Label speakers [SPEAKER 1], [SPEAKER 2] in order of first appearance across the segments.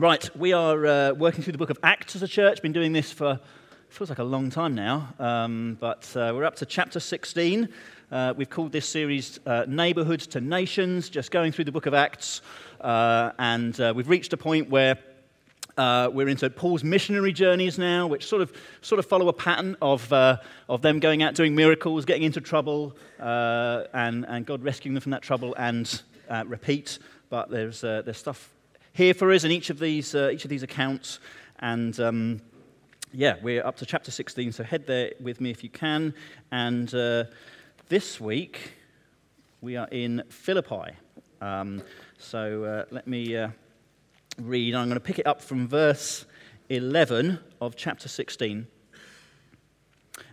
[SPEAKER 1] Right, we are uh, working through the book of Acts as a church. Been doing this for feels like a long time now, um, but uh, we're up to chapter 16. Uh, we've called this series uh, Neighbours to Nations, just going through the book of Acts, uh, and uh, we've reached a point where we're into Paul's missionary journeys now, which sort of, sort of follow a pattern of, of them going out doing miracles, getting into trouble, and, and God rescuing them from that trouble and repeat. But there's, there's stuff here for us in each of these, uh, each of these accounts. And um, yeah, we're up to chapter 16, so head there with me if you can. And uh, this week, we are in Philippi. Um, so uh, let me uh, read. I'm going to pick it up from verse 11 of chapter 16.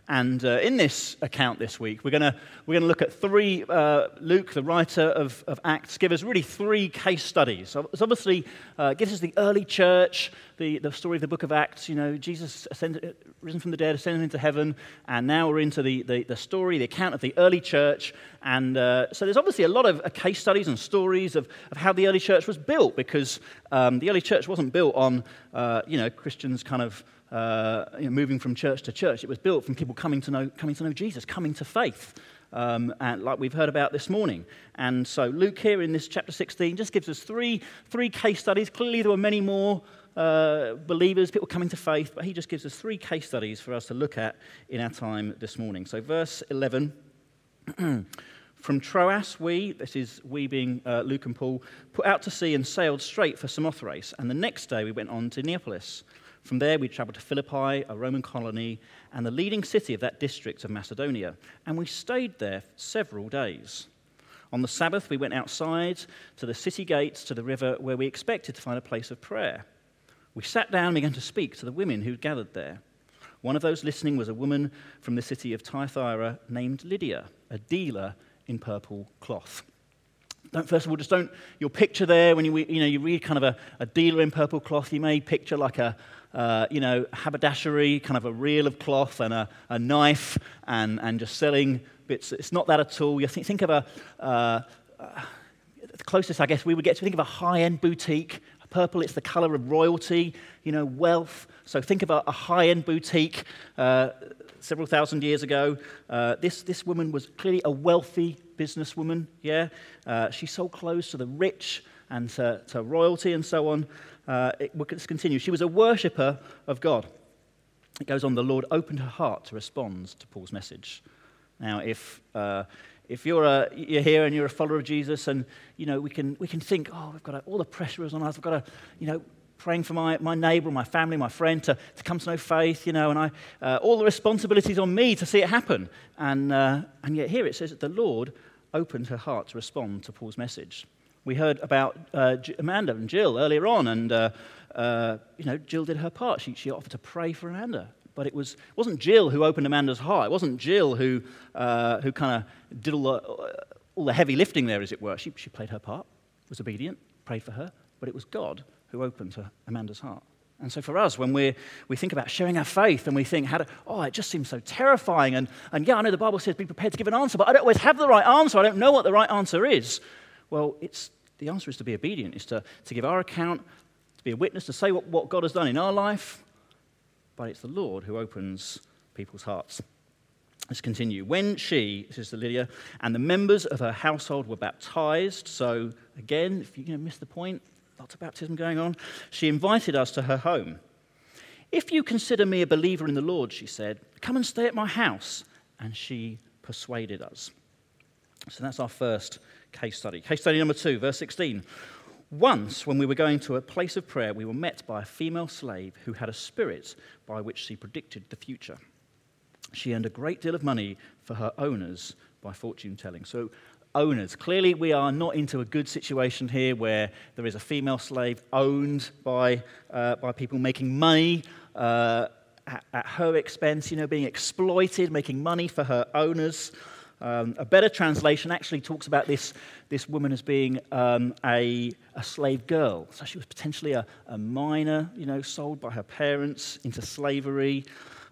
[SPEAKER 1] And uh, in this account this week, we're going we're gonna look at three, uh, Luke, the writer of, of Acts, gives us really three case studies. So it's obviously uh, gives us the early church, the, the story of the book of Acts, you know, Jesus ascended, risen from the dead, ascended into heaven, and now we're into the, the, the story, the account of the early church. And uh, so there's obviously a lot of uh, case studies and stories of, of how the early church was built, because um, the early church wasn't built on, uh, you know, Christians kind of uh, you know, moving from church to church. It was built from people coming to know, coming to know Jesus, coming to faith, um, and like we've heard about this morning. And so Luke here in this chapter 16 just gives us three, three case studies. Clearly, there were many more uh, believers, people coming to faith, but he just gives us three case studies for us to look at in our time this morning. So, verse 11. From Troas, we, this is we being uh, Luke and Paul, put out to sea and sailed straight for Samothrace. And the next day we went on to Neapolis. From there, we traveled to Philippi, a Roman colony, and the leading city of that district of Macedonia, and we stayed there several days. On the Sabbath, we went outside to the city gates to the river where we expected to find a place of prayer. We sat down and began to speak to the women who gathered there. One of those listening was a woman from the city of Thyatira named Lydia, a dealer in purple cloth. Don't, first of all, just don't, your picture there, when you, you, know, you read kind of a, a dealer in purple cloth, you may picture like a, uh, you know, haberdashery, kind of a reel of cloth and a, a, knife and, and just selling bits. It's not that at all. You think, think of a, uh, uh, the closest I guess we would get to think of a high end boutique. Purple, it's the color of royalty, you know, wealth. So think of a, high end boutique uh, several thousand years ago. Uh, this, this woman was clearly a wealthy businesswoman, yeah? Uh, she sold clothes to the rich and to, to royalty and so on uh, it, let's continue. She was a worshipper of God. It goes on, the Lord opened her heart to respond to Paul's message. Now, if, uh, if you're, a, you're here and you're a follower of Jesus, and you know, we, can, we can think, oh, we've got to, all the pressure is on us. We've got to, you know, praying for my, my neighbor, my family, my friend to, to come to know faith, you know, and I, uh, all the responsibilities on me to see it happen. And, uh, and yet here it says that the Lord opened her heart to respond to Paul's message. We heard about uh, Amanda and Jill earlier on, and uh, uh, you know, Jill did her part. She, she offered to pray for Amanda. But it, was, wasn't Jill who opened Amanda's heart. It wasn't Jill who, uh, who kind of did all the, all the heavy lifting there, as it were. She, she played her part, was obedient, prayed for her, but it was God who opened her, Amanda's heart. And so for us, when we we think about sharing our faith and we think, how to, oh, it just seems so terrifying. And, and yeah, I know the Bible says be prepared to give an answer, but I don't always have the right answer. I don't know what the right answer is. Well, it's the answer is to be obedient, is to, to give our account, to be a witness, to say what, what God has done in our life. But it's the Lord who opens people's hearts. Let's continue. When she, this is Lydia, and the members of her household were baptized, so again, if you're going to miss the point, lots of baptism going on, she invited us to her home. If you consider me a believer in the Lord, she said, come and stay at my house. And she persuaded us. So that's our first case study. Case study number two, verse 16. Once, when we were going to a place of prayer, we were met by a female slave who had a spirit by which she predicted the future. She earned a great deal of money for her owners by fortune telling. So, owners, clearly, we are not into a good situation here where there is a female slave owned by, uh, by people making money. Uh, at, at her expense, you know, being exploited, making money for her owners. Um, a better translation actually talks about this, this woman as being um, a, a slave girl. So she was potentially a, a minor, you know, sold by her parents into slavery.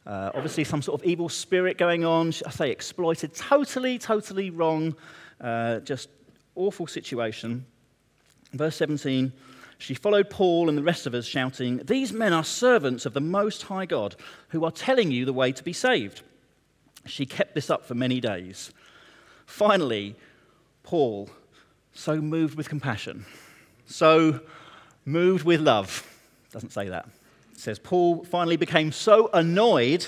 [SPEAKER 1] Uh, obviously, some sort of evil spirit going on. I say exploited. Totally, totally wrong. Uh, just awful situation. Verse 17 she followed Paul and the rest of us, shouting, These men are servants of the Most High God who are telling you the way to be saved. She kept this up for many days. Finally, Paul, so moved with compassion, so moved with love, doesn't say that. It says, Paul finally became so annoyed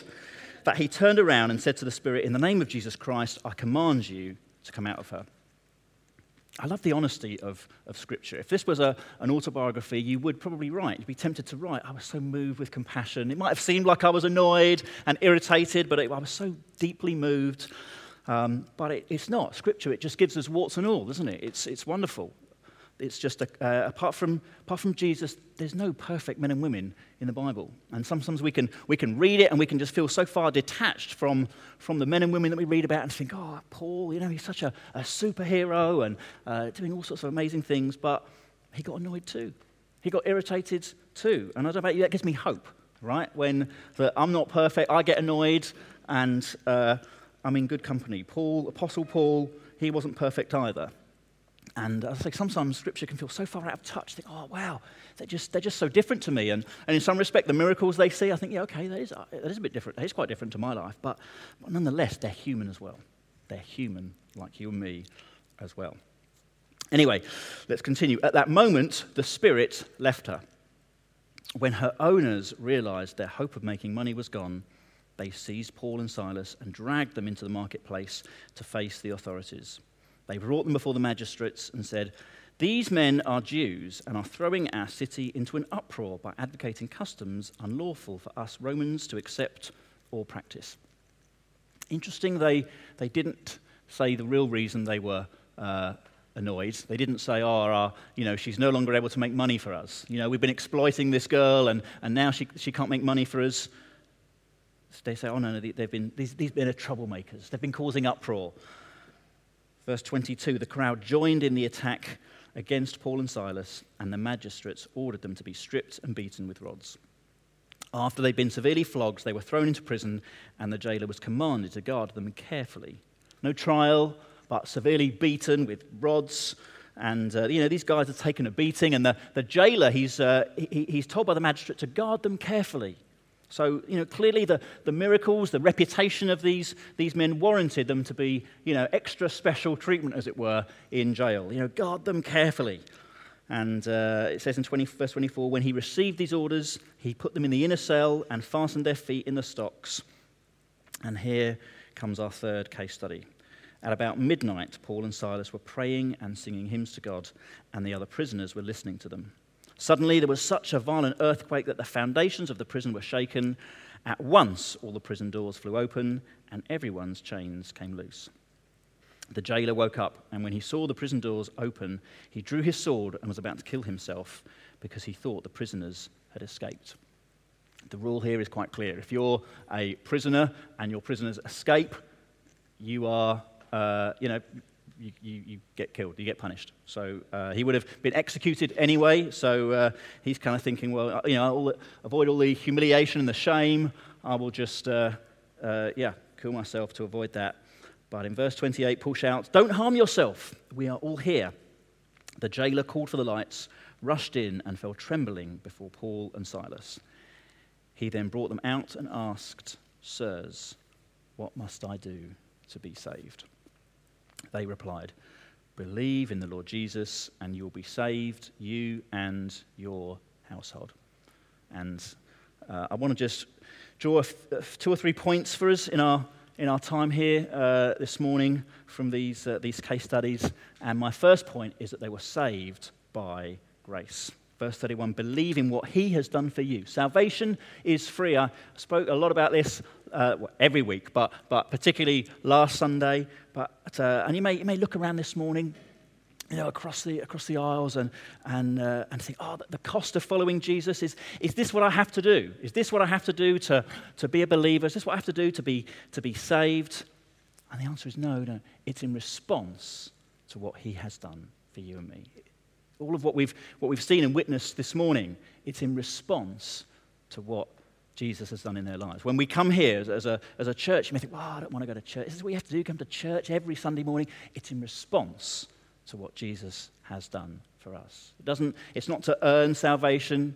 [SPEAKER 1] that he turned around and said to the Spirit, In the name of Jesus Christ, I command you to come out of her. I love the honesty of, of Scripture. If this was a, an autobiography, you would probably write. You'd be tempted to write, I was so moved with compassion. It might have seemed like I was annoyed and irritated, but it, I was so deeply moved. Um, but it, it's not. Scripture, it just gives us warts and all, doesn't it? It's, it's wonderful it's just a, uh, apart, from, apart from Jesus, there's no perfect men and women in the Bible. And sometimes we can, we can read it and we can just feel so far detached from, from the men and women that we read about and think, oh, Paul, you know, he's such a, a superhero and uh, doing all sorts of amazing things. But he got annoyed too. He got irritated too. And I don't know about you, that gives me hope, right? When the, I'm not perfect, I get annoyed and uh, I'm in good company. Paul, Apostle Paul, he wasn't perfect either. And I think sometimes scripture can feel so far out of touch. Think, oh, wow, they're just, they're just so different to me. And, and in some respect, the miracles they see, I think, yeah, okay, that is, uh, that is a bit different. Is quite different to my life. But, but nonetheless, they're human as well. They're human like you and me as well. Anyway, let's continue. At that moment, the spirit left her. When her owners realized their hope of making money was gone, they seized Paul and Silas and dragged them into the marketplace to face the authorities. They brought them before the magistrates and said, These men are Jews and are throwing our city into an uproar by advocating customs unlawful for us Romans to accept or practice. Interesting, they, they didn't say the real reason they were uh, annoyed. They didn't say, oh, our, you know, she's no longer able to make money for us. You know, we've been exploiting this girl and, and now she, she can't make money for us. They say, oh, no, no, they've been, these, these men are troublemakers. They've been causing uproar. Verse 22 the crowd joined in the attack against Paul and Silas, and the magistrates ordered them to be stripped and beaten with rods. After they'd been severely flogged, they were thrown into prison, and the jailer was commanded to guard them carefully. No trial, but severely beaten with rods. And, uh, you know, these guys have taken a beating, and the, the jailer, he's, uh, he, he's told by the magistrate to guard them carefully. So, you know, clearly the, the miracles, the reputation of these, these men warranted them to be, you know, extra special treatment, as it were, in jail. You know, guard them carefully. And uh, it says in 20, verse 24 when he received these orders, he put them in the inner cell and fastened their feet in the stocks. And here comes our third case study. At about midnight, Paul and Silas were praying and singing hymns to God, and the other prisoners were listening to them. Suddenly, there was such a violent earthquake that the foundations of the prison were shaken. At once, all the prison doors flew open, and everyone's chains came loose. The jailer woke up, and when he saw the prison doors open, he drew his sword and was about to kill himself because he thought the prisoners had escaped. The rule here is quite clear. If you're a prisoner and your prisoners escape, you are, uh, you know, you, you, you, get killed, you get punished. So uh, he would have been executed anyway. So uh, he's kind of thinking, well, uh, you know, I'll avoid all the humiliation and the shame. I will just, uh, uh, yeah, kill myself to avoid that. But in verse 28, Paul shouts, Don't harm yourself. We are all here. The jailer called for the lights, rushed in, and fell trembling before Paul and Silas. He then brought them out and asked, Sirs, what must I do to be saved? They replied, Believe in the Lord Jesus, and you will be saved, you and your household. And uh, I want to just draw two or three points for us in our, in our time here uh, this morning from these, uh, these case studies. And my first point is that they were saved by grace. Verse 31 believe in what he has done for you. Salvation is free. I spoke a lot about this uh, every week, but, but particularly last Sunday. But, uh, and you may, you may look around this morning you know, across the, across the aisles and, and, uh, and think, oh, the cost of following Jesus, is, is this what I have to do? Is this what I have to do to, to be a believer? Is this what I have to do to be, to be saved? And the answer is no, no. It's in response to what he has done for you and me. All of what we've, what we've seen and witnessed this morning, it's in response to what Jesus has done in their lives. When we come here as, a, as a church, you may think, well, I don't want to go to church. This is what you have to do come to church every Sunday morning. It's in response to what Jesus has done for for us. It doesn't, it's not to earn salvation,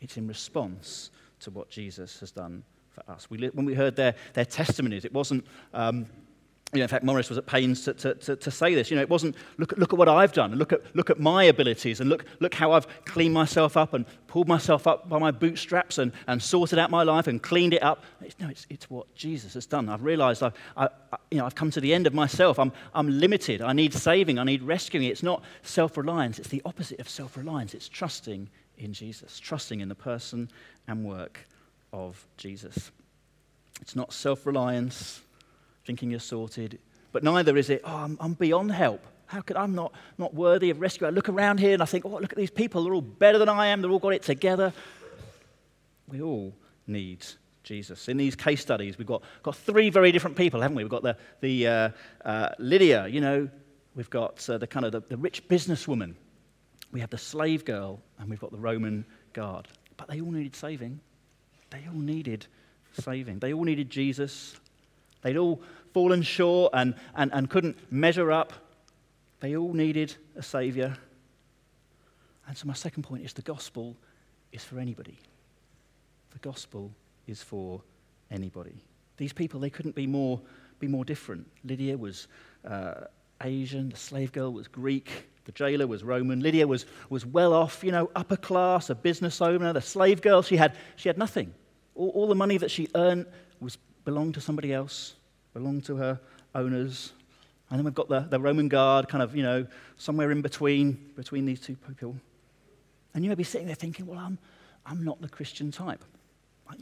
[SPEAKER 1] it's in response to what Jesus has done for us. We, when we heard their, their testimonies, it wasn't, um, you know, in fact, Morris was at pains to, to, to, to, say this. You know, it wasn't, look at, look at what I've done, and look at, look at my abilities, and look, look how I've cleaned myself up and pulled myself up by my bootstraps and, and sorted out my life and cleaned it up. It's, no, it's, it's what Jesus has done. I've realized I've, I, I, you know, I've come to the end of myself. I'm, I'm limited. I need saving. I need rescuing. It's not self reliance, it's the opposite of self reliance. It's trusting in Jesus, trusting in the person and work of Jesus. It's not self reliance thinking you're sorted. But neither is it, oh, I'm, I'm beyond help. How could I'm not, not worthy of rescue? I look around here and I think, oh, look at these people. They're all better than I am. They've all got it together. We all need Jesus. In these case studies, we've got, got three very different people, haven't we? We've got the, the uh, uh, Lydia, you know, we've got uh, the kind of the, the rich businesswoman. We have the slave girl, and we've got the Roman guard. But they all needed saving. They all needed saving. They all needed Jesus. They'd all fallen short and, and, and couldn't measure up. They all needed a Saviour. And so, my second point is the gospel is for anybody. The gospel is for anybody. These people, they couldn't be more, be more different. Lydia was uh, Asian, the slave girl was Greek, the jailer was Roman. Lydia was, was well off, you know, upper class, a business owner. The slave girl, she had, she had nothing. All, all the money that she earned was belonged to somebody else, belong to her owners. And then we've got the, the Roman guard, kind of, you know, somewhere in between, between these two people. And you may be sitting there thinking, well, I'm, I'm not the Christian type.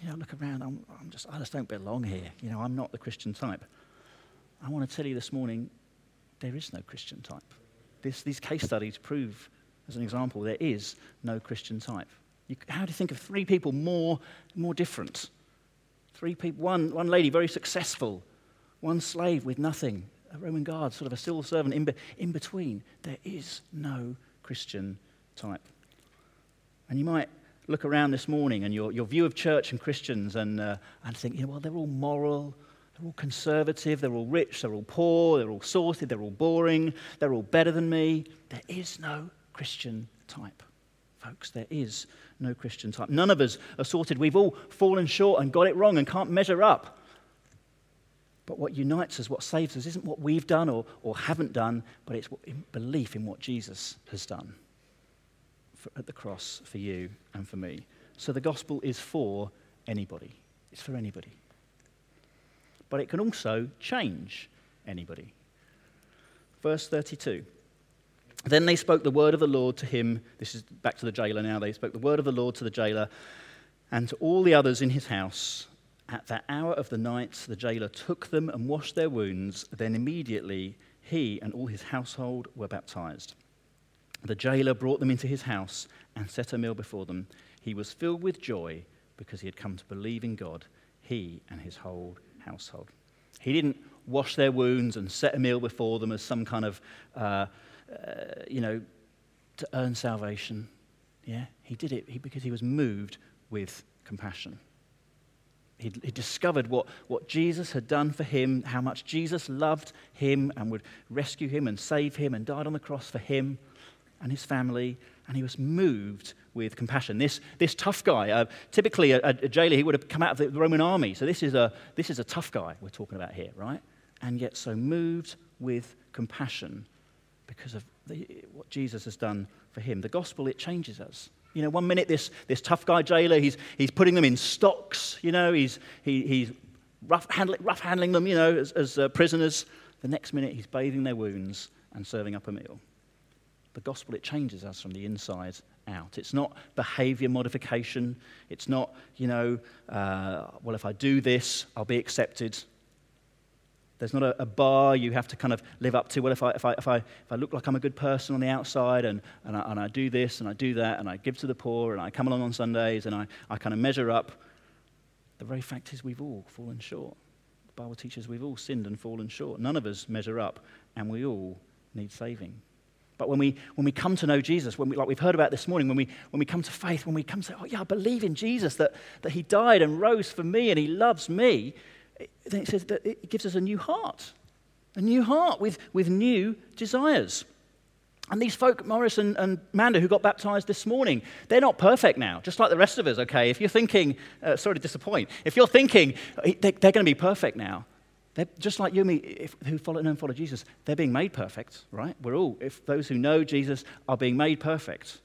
[SPEAKER 1] You know, look around, I'm, I'm just, I just don't belong here. You know, I'm not the Christian type. I want to tell you this morning, there is no Christian type. This, these case studies prove, as an example, there is no Christian type. You, how do you think of three people more, more different? Three people, one, one lady very successful, one slave with nothing, a Roman guard, sort of a civil servant in, be, in between. There is no Christian type. And you might look around this morning and your, your view of church and Christians and, uh, and think, you know, well, they're all moral, they're all conservative, they're all rich, they're all poor, they're all sorted, they're all boring, they're all better than me. There is no Christian type. Folks, there is no Christian type. None of us are sorted. We've all fallen short and got it wrong and can't measure up. But what unites us, what saves us, isn't what we've done or, or haven't done, but it's belief in what Jesus has done for, at the cross for you and for me. So the gospel is for anybody. It's for anybody. But it can also change anybody. Verse 32. Then they spoke the word of the Lord to him. This is back to the jailer now. They spoke the word of the Lord to the jailer and to all the others in his house. At that hour of the night, the jailer took them and washed their wounds. Then immediately he and all his household were baptized. The jailer brought them into his house and set a meal before them. He was filled with joy because he had come to believe in God, he and his whole household. He didn't wash their wounds and set a meal before them as some kind of uh, uh, you know, to earn salvation. Yeah, he did it because he was moved with compassion. He, he discovered what, what Jesus had done for him, how much Jesus loved him and would rescue him and save him and died on the cross for him and his family. And he was moved with compassion. This, this tough guy, uh, typically a, a, jailer, he would have come out of the Roman army. So this is, a, this is a tough guy we're talking about here, right? And yet so moved with compassion because of the, what Jesus has done for him. The gospel, it changes us. You know, one minute this, this tough guy jailer, he's, he's putting them in stocks, you know, he's, he, he's rough, handling, rough handling them, you know, as, as uh, prisoners. The next minute, he's bathing their wounds and serving up a meal. The gospel, it changes us from the inside out. It's not behavior modification. It's not, you know, uh, well, if I do this, I'll be accepted. There's not a, a, bar you have to kind of live up to. Well, if I, if I, if I, if I look like I'm a good person on the outside and, and, I, and I do this and I do that and I give to the poor and I come along on Sundays and I, I kind of measure up, the very fact is we've all fallen short. The Bible teaches we've all sinned and fallen short. None of us measure up and we all need saving. But when we, when we come to know Jesus, when we, like we've heard about this morning, when we, when we come to faith, when we come to say, oh, yeah, I believe in Jesus, that, that he died and rose for me and he loves me, then it says that it gives us a new heart, a new heart with, with new desires. And these folk, Morris and, and Manda, who got baptized this morning, they're not perfect now, just like the rest of us, okay? If you're thinking, uh, sorry to disappoint, if you're thinking they're, they're going to be perfect now, they're just like you and me, if, who follow and follow Jesus, they're being made perfect, right? We're all, if those who know Jesus are being made perfect.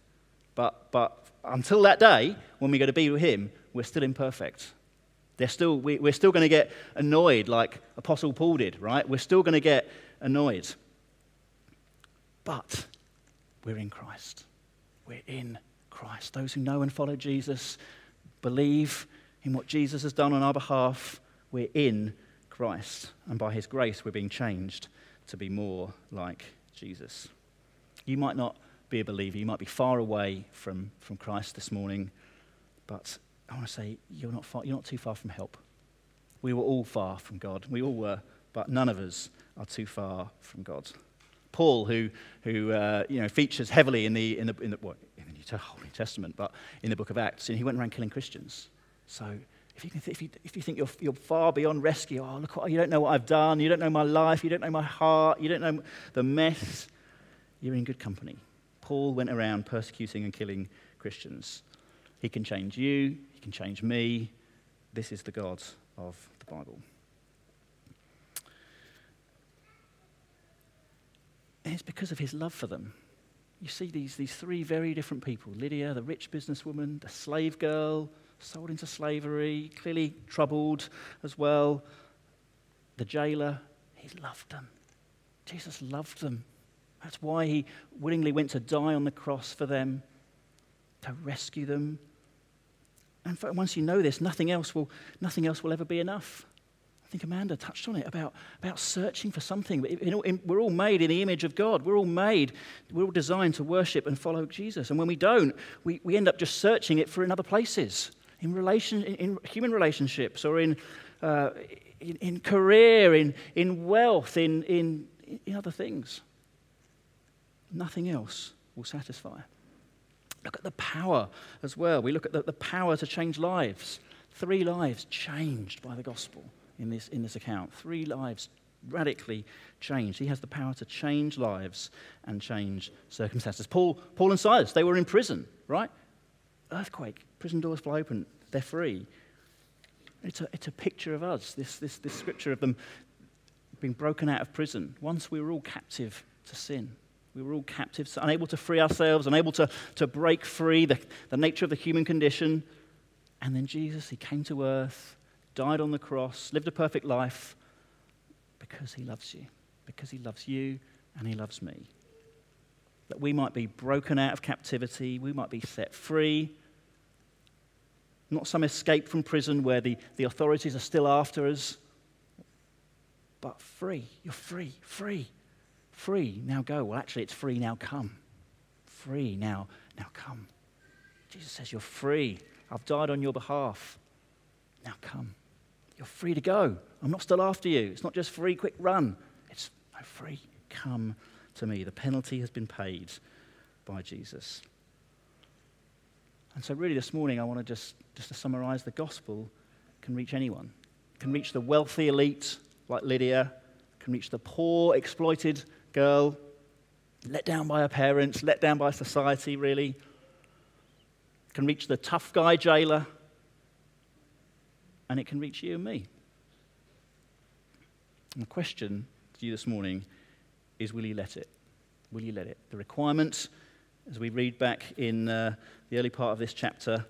[SPEAKER 1] But, but until that day, when we go to be with Him, we're still imperfect. They're still, we, we're still going to get annoyed like Apostle Paul did, right? We're still going to get annoyed. But we're in Christ. We're in Christ. Those who know and follow Jesus believe in what Jesus has done on our behalf. We're in Christ. And by his grace, we're being changed to be more like Jesus. You might not be a believer, you might be far away from, from Christ this morning, but I want to say you're not, far, you're not too far from help. We were all far from God. We all were, but none of us are too far from God. Paul, who, who uh, you know, features heavily in the, in the, in the, well, in the New Testament, but in the book of Acts, and he went around killing Christians. So if you, if you, if you think you're, you're far beyond rescue, oh, look, you don't know what I've done, you don't know my life, you don't know my heart, you don't know the mess, you're in good company. Paul went around persecuting and killing Christians. He can change you, he can change me. This is the God of the Bible. And it's because of his love for them. You see these, these three very different people Lydia, the rich businesswoman, the slave girl, sold into slavery, clearly troubled as well. The jailer, he loved them. Jesus loved them. That's why he willingly went to die on the cross for them, to rescue them. And once you know this, nothing else will, nothing else will ever be enough. I think Amanda touched on it about, about searching for something. In, in, we're all made in the image of God. We're all made, we're all designed to worship and follow Jesus. And when we don't, we, we end up just searching it for in other places, in, relation, in, in human relationships or in, uh, in, in, career, in, in wealth, in, in, in other things. Nothing else will satisfy. Look at the power as well. We look at the, the power to change lives. Three lives changed by the gospel in this, in this account. Three lives radically changed. He has the power to change lives and change circumstances. Paul, Paul and Silas, they were in prison, right? Earthquake, prison doors fly open, they're free. It's a, it's a picture of us, this, this, this scripture of them being broken out of prison. Once we were all captive to sin. We were all captives, unable to free ourselves, unable to, to break free the, the nature of the human condition. And then Jesus, he came to earth died on the cross, lived a perfect life because he loves you, because he loves you and he loves me. That we might be broken out of captivity, we might be set free. Not some escape from prison where the, the authorities are still after us, but free. You're free, free, free. Now go. Well, actually, it's free. Now come. Free. Now, now come. Jesus says, You're free. I've died on your behalf. Now come. You're free to go. I'm not still after you. It's not just free, quick run. It's no free. Come to me. The penalty has been paid by Jesus. And so, really, this morning, I want to just, just to summarize the gospel can reach anyone. Can reach the wealthy elite like Lydia, can reach the poor, exploited girl, let down by her parents, let down by society, really. Can reach the tough guy jailer and it can reach you and me. And the question to you this morning is will you let it? Will you let it? The requirement, as we read back in uh, the early part of this chapter,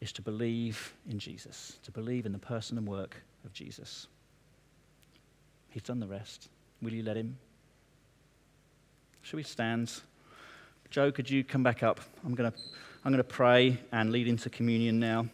[SPEAKER 1] is to believe in Jesus, to believe in the person and work of Jesus. He's done the rest. Will you let him? Shall we stand? Joe, could you come back up? I'm going to I'm going to pray and lead into communion now.